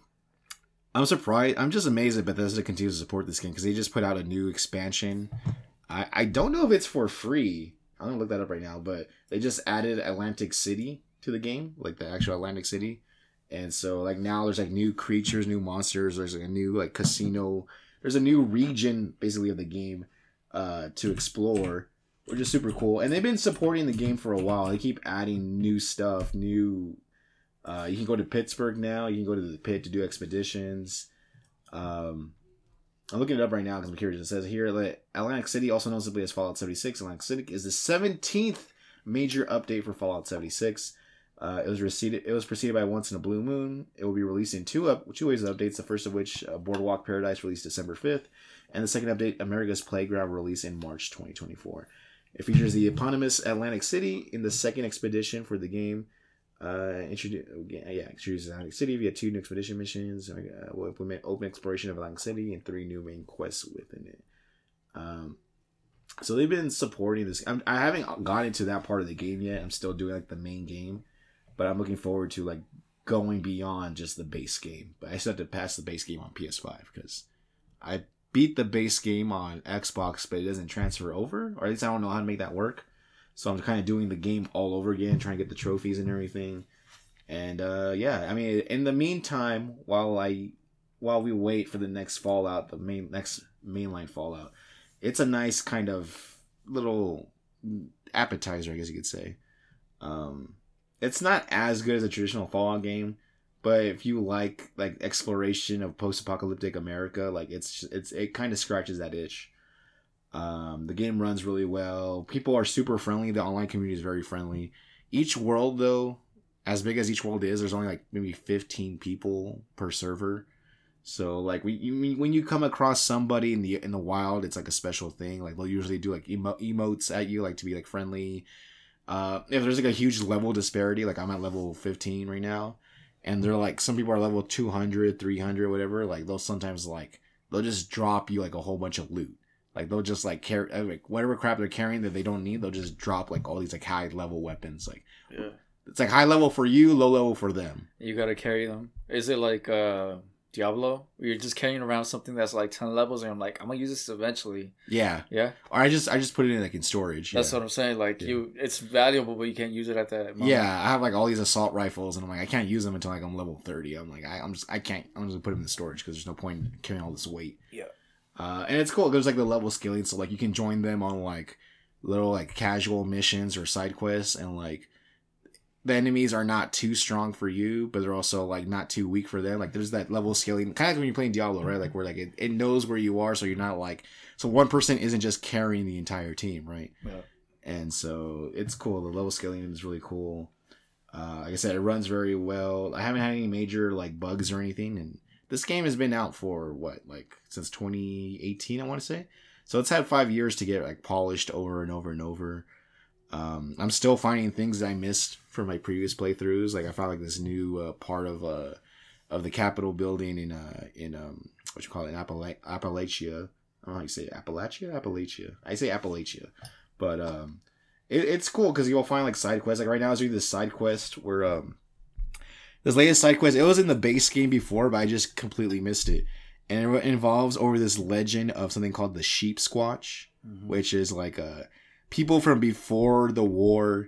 I'm surprised. I'm just amazed that Bethesda continues to support this game because they just put out a new expansion. I I don't know if it's for free. I'm gonna look that up right now, but they just added Atlantic City to the game, like the actual Atlantic City. And so like now there's like new creatures, new monsters, there's like a new like casino, there's a new region basically of the game uh to explore, which is super cool. And they've been supporting the game for a while. They keep adding new stuff, new uh you can go to Pittsburgh now, you can go to the pit to do expeditions. Um I'm looking it up right now because I'm curious. It says here that Atlantic City, also known simply as Fallout 76, Atlantic City is the 17th major update for Fallout 76. Uh, it was preceded. It was preceded by Once in a Blue Moon. It will be released in two up two ways of updates. The first of which, uh, Boardwalk Paradise, released December fifth, and the second update, America's Playground, released in March 2024. It features the eponymous Atlantic City in the second expedition for the game. Uh, introduce yeah, introduces Atlantic City via two new expedition missions. Uh, will implement open exploration of Atlantic City and three new main quests within it. Um, so they've been supporting this. I'm, I haven't gotten into that part of the game yet. I'm still doing like the main game, but I'm looking forward to like going beyond just the base game. But I still have to pass the base game on PS5 because I beat the base game on Xbox, but it doesn't transfer over, or at least I don't know how to make that work. So I'm kind of doing the game all over again, trying to get the trophies and everything. And uh, yeah, I mean, in the meantime, while I while we wait for the next Fallout, the main next mainline Fallout, it's a nice kind of little appetizer, I guess you could say. Um, it's not as good as a traditional Fallout game, but if you like like exploration of post-apocalyptic America, like it's it's it kind of scratches that itch. Um, the game runs really well. People are super friendly. The online community is very friendly. Each world, though, as big as each world is, there's only like maybe 15 people per server. So like we, you, when you come across somebody in the in the wild, it's like a special thing. Like they'll usually do like emo- emotes at you, like to be like friendly. Uh, if there's like a huge level disparity, like I'm at level 15 right now, and they're like some people are level 200, 300, whatever. Like they'll sometimes like they'll just drop you like a whole bunch of loot. Like they'll just like carry like whatever crap they're carrying that they don't need. They'll just drop like all these like high level weapons. Like yeah, it's like high level for you, low level for them. you gotta carry them. Is it like uh Diablo? Where you're just carrying around something that's like ten levels, and I'm like, I'm gonna use this eventually. Yeah. Yeah, Or I just I just put it in like in storage. that's yeah. what I'm saying. Like Yeah. you, it's valuable, but you can't use it at that. Moment. Yeah, I have like all these assault rifles, and I'm like, I can't use them until like I'm level thirty. I'm like, I, I'm just, I can't. I'm just gonna put them in the storage because there's no point in carrying all this weight. Yeah. Uh, and it's cool. There's like the level scaling, so like you can join them on like little like casual missions or side quests, and like the enemies are not too strong for you, but they're also like not too weak for them. Like there's that level scaling, kind of like when you're playing Diablo, right? Like where like it, it knows where you are, so you're not like so one person isn't just carrying the entire team, right? Yeah. and so it's cool. The level scaling is really cool. Uh, like I said, it runs very well. I haven't had any major like bugs or anything, and this game has been out for what like since 2018, I want to say. So it's had five years to get like polished over and over and over. Um, I'm still finding things that I missed from my previous playthroughs. Like I found like this new uh, part of uh, of the Capitol building in uh in um what you call it in Appala- Appalachia. I don't know how you say it. Appalachia, Appalachia. I say Appalachia, but um, it, it's cool because you'll find like side quests. Like right now, I was doing this side quest where um, this latest side quest. It was in the base game before, but I just completely missed it, and it involves over this legend of something called the Sheep Squatch, mm-hmm. which is like a uh, people from before the war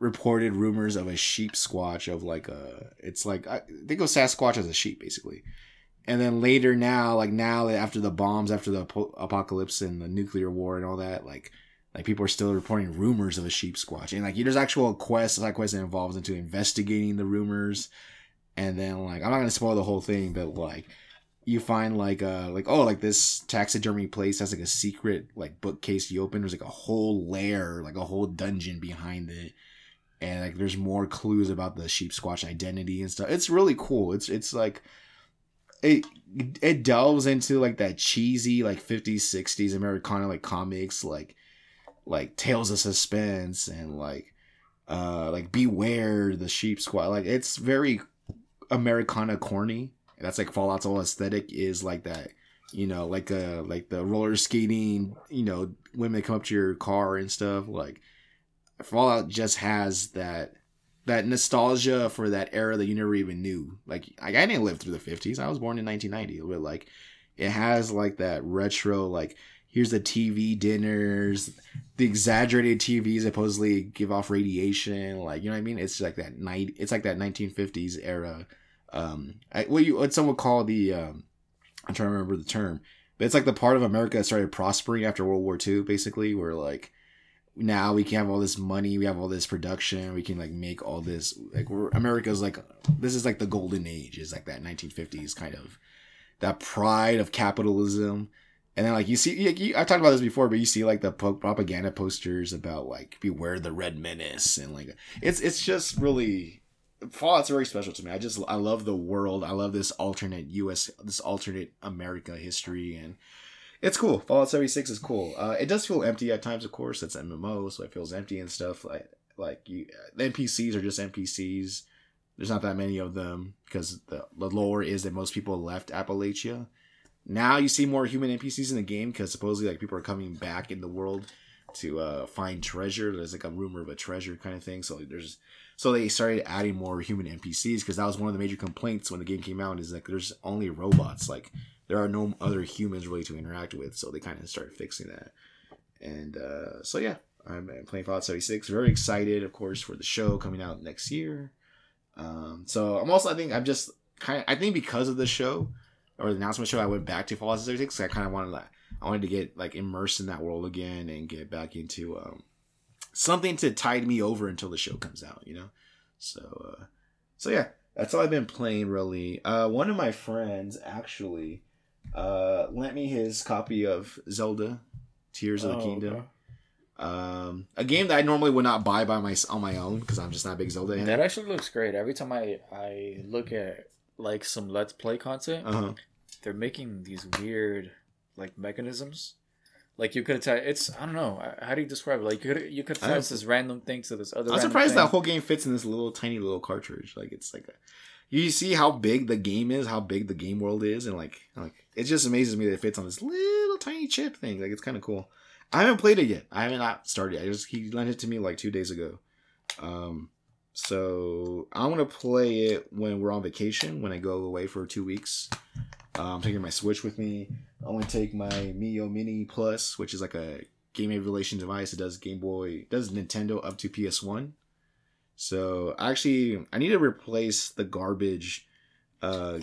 reported rumors of a sheep squatch of like a it's like I think of Sasquatch as a sheep basically. And then later now like now after the bombs after the apocalypse and the nuclear war and all that like like people are still reporting rumors of a sheep squatch. And like there's actual quests, side quest that involves into investigating the rumors. And then like i'm not gonna spoil the whole thing but like you find like uh like oh like this taxidermy place has like a secret like bookcase you open. There's like a whole lair like a whole dungeon behind it. And like there's more clues about the sheep squatch identity and stuff. It's really cool. It's it's like it it delves into like that cheesy like 50s 60s americana like comics like like tales of suspense and like uh like beware the sheep squatch like it's very americana corny that's like fallout's whole aesthetic is like that you know like uh like the roller skating you know women come up to your car and stuff like fallout just has that that nostalgia for that era that you never even knew. Like, like I didn't live through the fifties. I was born in 1990. But like, it has like that retro like. Here's the TV dinners, the exaggerated TVs supposedly give off radiation. Like you know what I mean? It's like that night. It's like that 1950s era. Um, I, what you what some would call the um, I'm trying to remember the term, but it's like the part of America that started prospering after World War II, basically, where like now we can have all this money, we have all this production, we can like make all this like we're America's like this is like the golden age, is like that 1950s kind of that pride of capitalism. And then like you see, like, you, I talked about this before, but you see like the propaganda posters about like beware the red menace and like it's it's just really Fallout's very special to me. I just I love the world. I love this alternate U.S. this alternate America history and it's cool. Fallout 76 is cool. Uh, it does feel empty at times, of course. It's MMO, so it feels empty and stuff. Like like you, the NPCs are just NPCs. There's not that many of them because the, the lore is that most people left Appalachia. Now you see more human NPCs in the game because supposedly like people are coming back in the world to uh, find treasure. There's like a rumor of a treasure kind of thing. So there's so they started adding more human NPCs because that was one of the major complaints when the game came out. Is like there's only robots. Like there are no other humans really to interact with, so they kind of started fixing that. And uh, so yeah, I'm, playing Fallout 76. Very excited, of course, for the show coming out next year. Um, so I'm also, I think, I'm just kind of, I think because of the show or the announcement show, I went back to Fallout 76. I kind of wanted that. I wanted to get like immersed in that world again and get back into um, something to tide me over until the show comes out, you know. So, uh, so yeah, that's all I've been playing really. Uh, one of my friends actually uh, lent me his copy of Zelda Tears of the oh, Kingdom. Okay. Um, a game that I normally would not buy by my on my own because I'm just not a big Zelda. That actually looks great. Every time I I look at like some Let's Play content, uh-huh. they're making these weird like mechanisms. Like you could attach. It's I don't know. How do you describe it? Like you could you could attach this random thing to this other. I'm surprised thing. that whole game fits in this little tiny little cartridge. Like it's like a, you see how big the game is, how big the game world is, and like like it just amazes me that it fits on this little tiny chip thing. Like it's kind of cool. I haven't played it yet. I haven't not started. I just he lent it to me like two days ago. Um, so I want to play it when we're on vacation. When I go away for two weeks, uh, I'm taking my Switch with me. I want to take my Miyoo Mini Plus, which is like a game emulation device. It does Game Boy, does Nintendo up to PS One. So actually, I need to replace the garbage uh,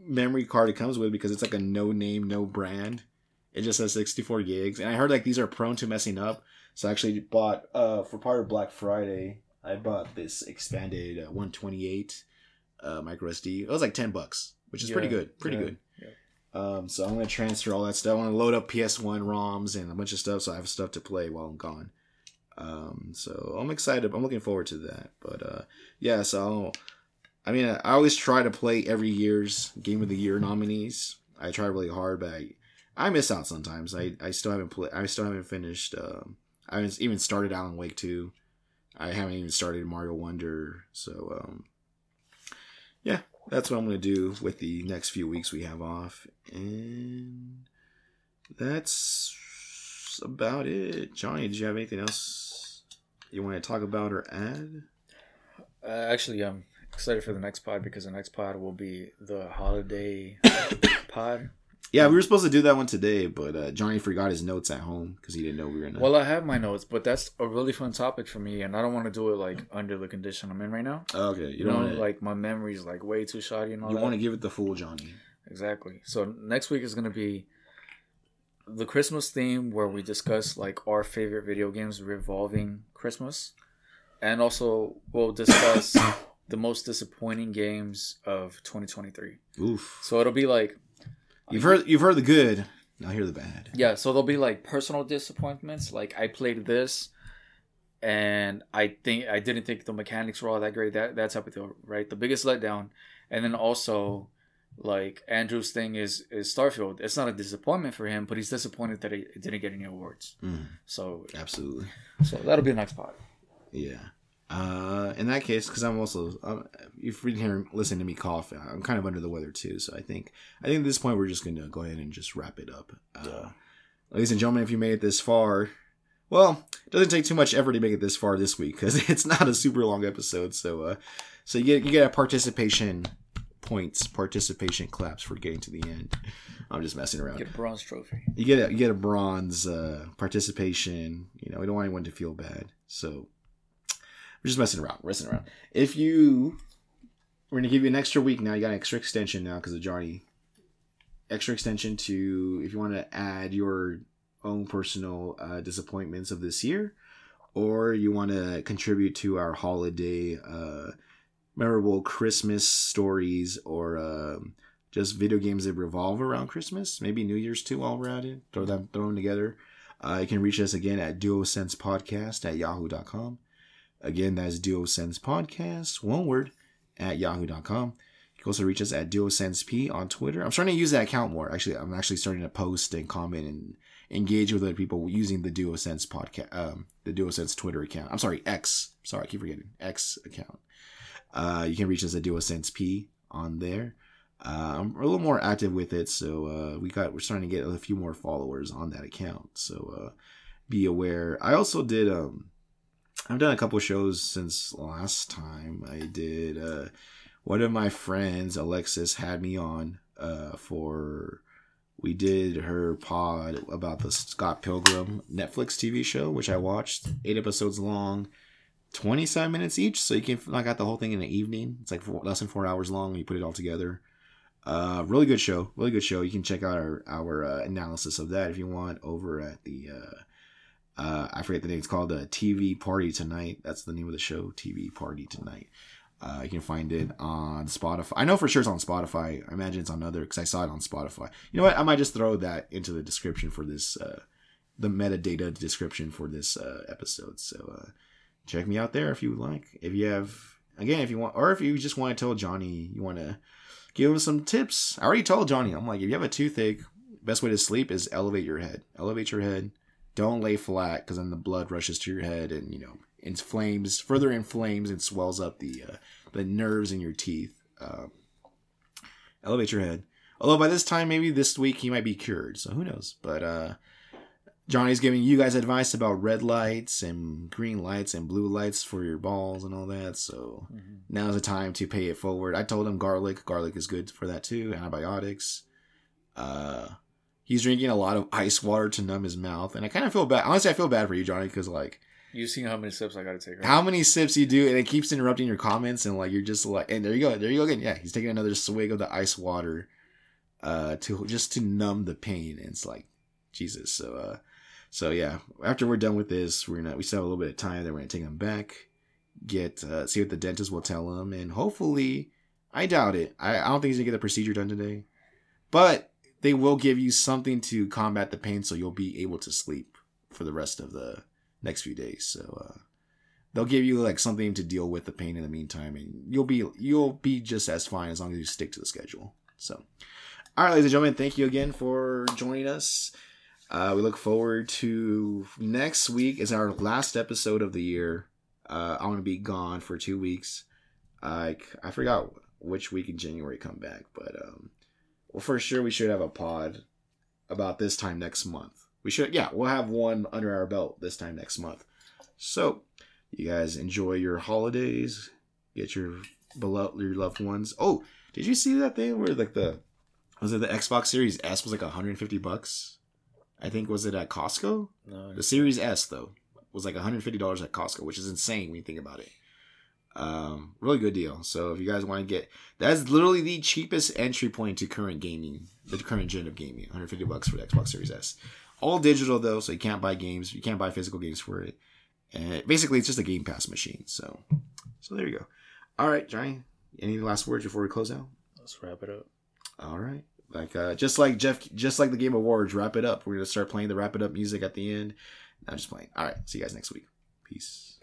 memory card it comes with because it's like a no name, no brand. It just has 64 gigs, and I heard like these are prone to messing up. So I actually bought uh, for part of Black Friday. I bought this expanded uh, 128 uh, micro SD. It was like 10 bucks, which is yeah, pretty good. Pretty yeah, good. Um, so I'm gonna transfer all that stuff. I want to load up PS1 ROMs and a bunch of stuff, so I have stuff to play while I'm gone. Um, so I'm excited. I'm looking forward to that. But uh, yeah, so I mean, I always try to play every year's Game of the Year nominees. I try really hard, but I, I miss out sometimes. I, I still haven't played. I still haven't finished. Um, I haven't even started Alan Wake two. I haven't even started Mario Wonder. So um, yeah, that's what I'm gonna do with the next few weeks we have off, and that's about it. Johnny, did you have anything else you want to talk about or add? Uh, actually, I'm excited for the next pod because the next pod will be the holiday pod. Yeah, we were supposed to do that one today, but uh, Johnny forgot his notes at home because he didn't know we were gonna. Well, I have my notes, but that's a really fun topic for me, and I don't want to do it like under the condition I'm in right now. okay, you You don't know, wanna, like my memory's like way too shoddy and all you want to give it the full Johnny. Exactly. So next week is gonna be the Christmas theme where we discuss like our favorite video games revolving Christmas, and also we'll discuss the most disappointing games of 2023. Oof. So it'll be like You've heard you've heard the good. Now hear the bad. yeah. So there'll be like personal disappointments. Like I played this, and I think I didn't think the mechanics were all that great. That that type of deal, right? The biggest letdown, and then also like Andrew's thing is is Starfield. It's not a disappointment for him, but he's disappointed that it didn't get any awards. Mm, So absolutely. so that'll be the next part. Yeah. Uh, in that case, because I'm also, um, if you hear listening to me cough, I'm kind of under the weather too. So I think, I think at this point we're just gonna go ahead and just wrap it up. Uh, Yeah. Ladies and gentlemen, if you made it this far, well, it doesn't take too much effort to make it this far this week because it's not a super long episode. So, uh, so you get you get a participation points, participation claps for getting to the end. I'm just messing around Get a bronze trophy. you get a you get a bronze uh, participation. You know, we don't want anyone to feel bad, so we're just messing around, messing around. If you, we're gonna give you an extra week now. You got an extra extension now because of Johnny. Extra extension to if you want to add your own personal uh, disappointments of this year, or you want to contribute to our holiday uh, memorable Christmas stories or. um just video games that revolve around Christmas, maybe New Year's too while we're at it. Throw them throw them together. Uh, you can reach us again at duosense podcast at yahoo.com. Again, that's duosense podcast, one word, at yahoo.com. You can also reach us at duosensep on Twitter. I'm starting to use that account more. Actually, I'm actually starting to post and comment and engage with other people using the duosense podcast, um, the duosense Twitter account. I'm sorry, X. Sorry, I keep forgetting X account. Uh, you can reach us at duosensep on there. Uh, I'm a little more active with it, so uh, we got we're starting to get a few more followers on that account. So uh, be aware. I also did um, I've done a couple shows since last time. I did uh, one of my friends, Alexis, had me on uh, for we did her pod about the Scott Pilgrim Netflix TV show, which I watched eight episodes long. 27 minutes each, so you can knock out the whole thing in the evening. It's like four, less than four hours long you put it all together. Uh, really good show. Really good show. You can check out our our uh, analysis of that if you want over at the uh, uh, I forget the name. It's called uh, TV Party Tonight. That's the name of the show. TV Party Tonight. Uh, you can find it on Spotify. I know for sure it's on Spotify. I imagine it's on other because I saw it on Spotify. You know what? I might just throw that into the description for this, uh, the metadata description for this uh, episode. So uh, check me out there if you would like. If you have, again, if you want, or if you just want to tell Johnny, you want to give him some tips. I already told Johnny, I'm like, if you have a toothache, best way to sleep is elevate your head. Elevate your head. Don't lay flat because then the blood rushes to your head and you know inflames, further inflames and swells up the uh, the nerves in your teeth. Um, elevate your head. Although by this time, maybe this week he might be cured, so who knows? But uh, Johnny's giving you guys advice about red lights and green lights and blue lights for your balls and all that. So now's the time to pay it forward. I told him garlic. Garlic is good for that too. Antibiotics. Uh, he's drinking a lot of ice water to numb his mouth, and I kind of feel bad. Honestly, I feel bad for you, Johnny, because like You've seen how many sips I gotta take? Right? how many sips you do, and it keeps interrupting your comments, and like you're just like, and there you go, there you go again. Yeah, he's taking another swig of the ice water, uh, to just to numb the pain. And it's like, Jesus. So, uh, so yeah. After we're done with this, we're gonna we still have a little bit of time. Then we're gonna take him back, get uh, see what the dentist will tell him, and hopefully, I doubt it. I, I don't think he's gonna get the procedure done today, but they will give you something to combat the pain, so you'll be able to sleep for the rest of the next few days. So uh, they'll give you like something to deal with the pain in the meantime, and you'll be you'll be just as fine as long as you stick to the schedule. So, all right, ladies and gentlemen, thank you again for joining us. Uh, we look forward to next week is our last episode of the year. Uh, I'm gonna be gone for two weeks. I I forgot which week in January come back, but um, well, for sure we should have a pod about this time next month. We should, yeah, we'll have one under our belt this time next month. So, you guys enjoy your holidays. Get your beloved, your loved ones. Oh, did you see that thing where like the was it the Xbox Series S was like 150 bucks? I think was it at Costco? No. The Series S though was like 150 dollars at Costco, which is insane when you think about it. Um, really good deal. So if you guys want to get, that's literally the cheapest entry point to current gaming, the current gen of gaming. 150 bucks for the Xbox Series S. All digital though, so you can't buy games. You can't buy physical games for it. And basically, it's just a Game Pass machine. So, so there you go. All right, Johnny. Any last words before we close out? Let's wrap it up. All right. Like uh, just like Geoff, just like the Game of Awards, wrap it up. We're gonna start playing the wrap it up music at the end. I'm just playing. All right. See you guys next week. Peace.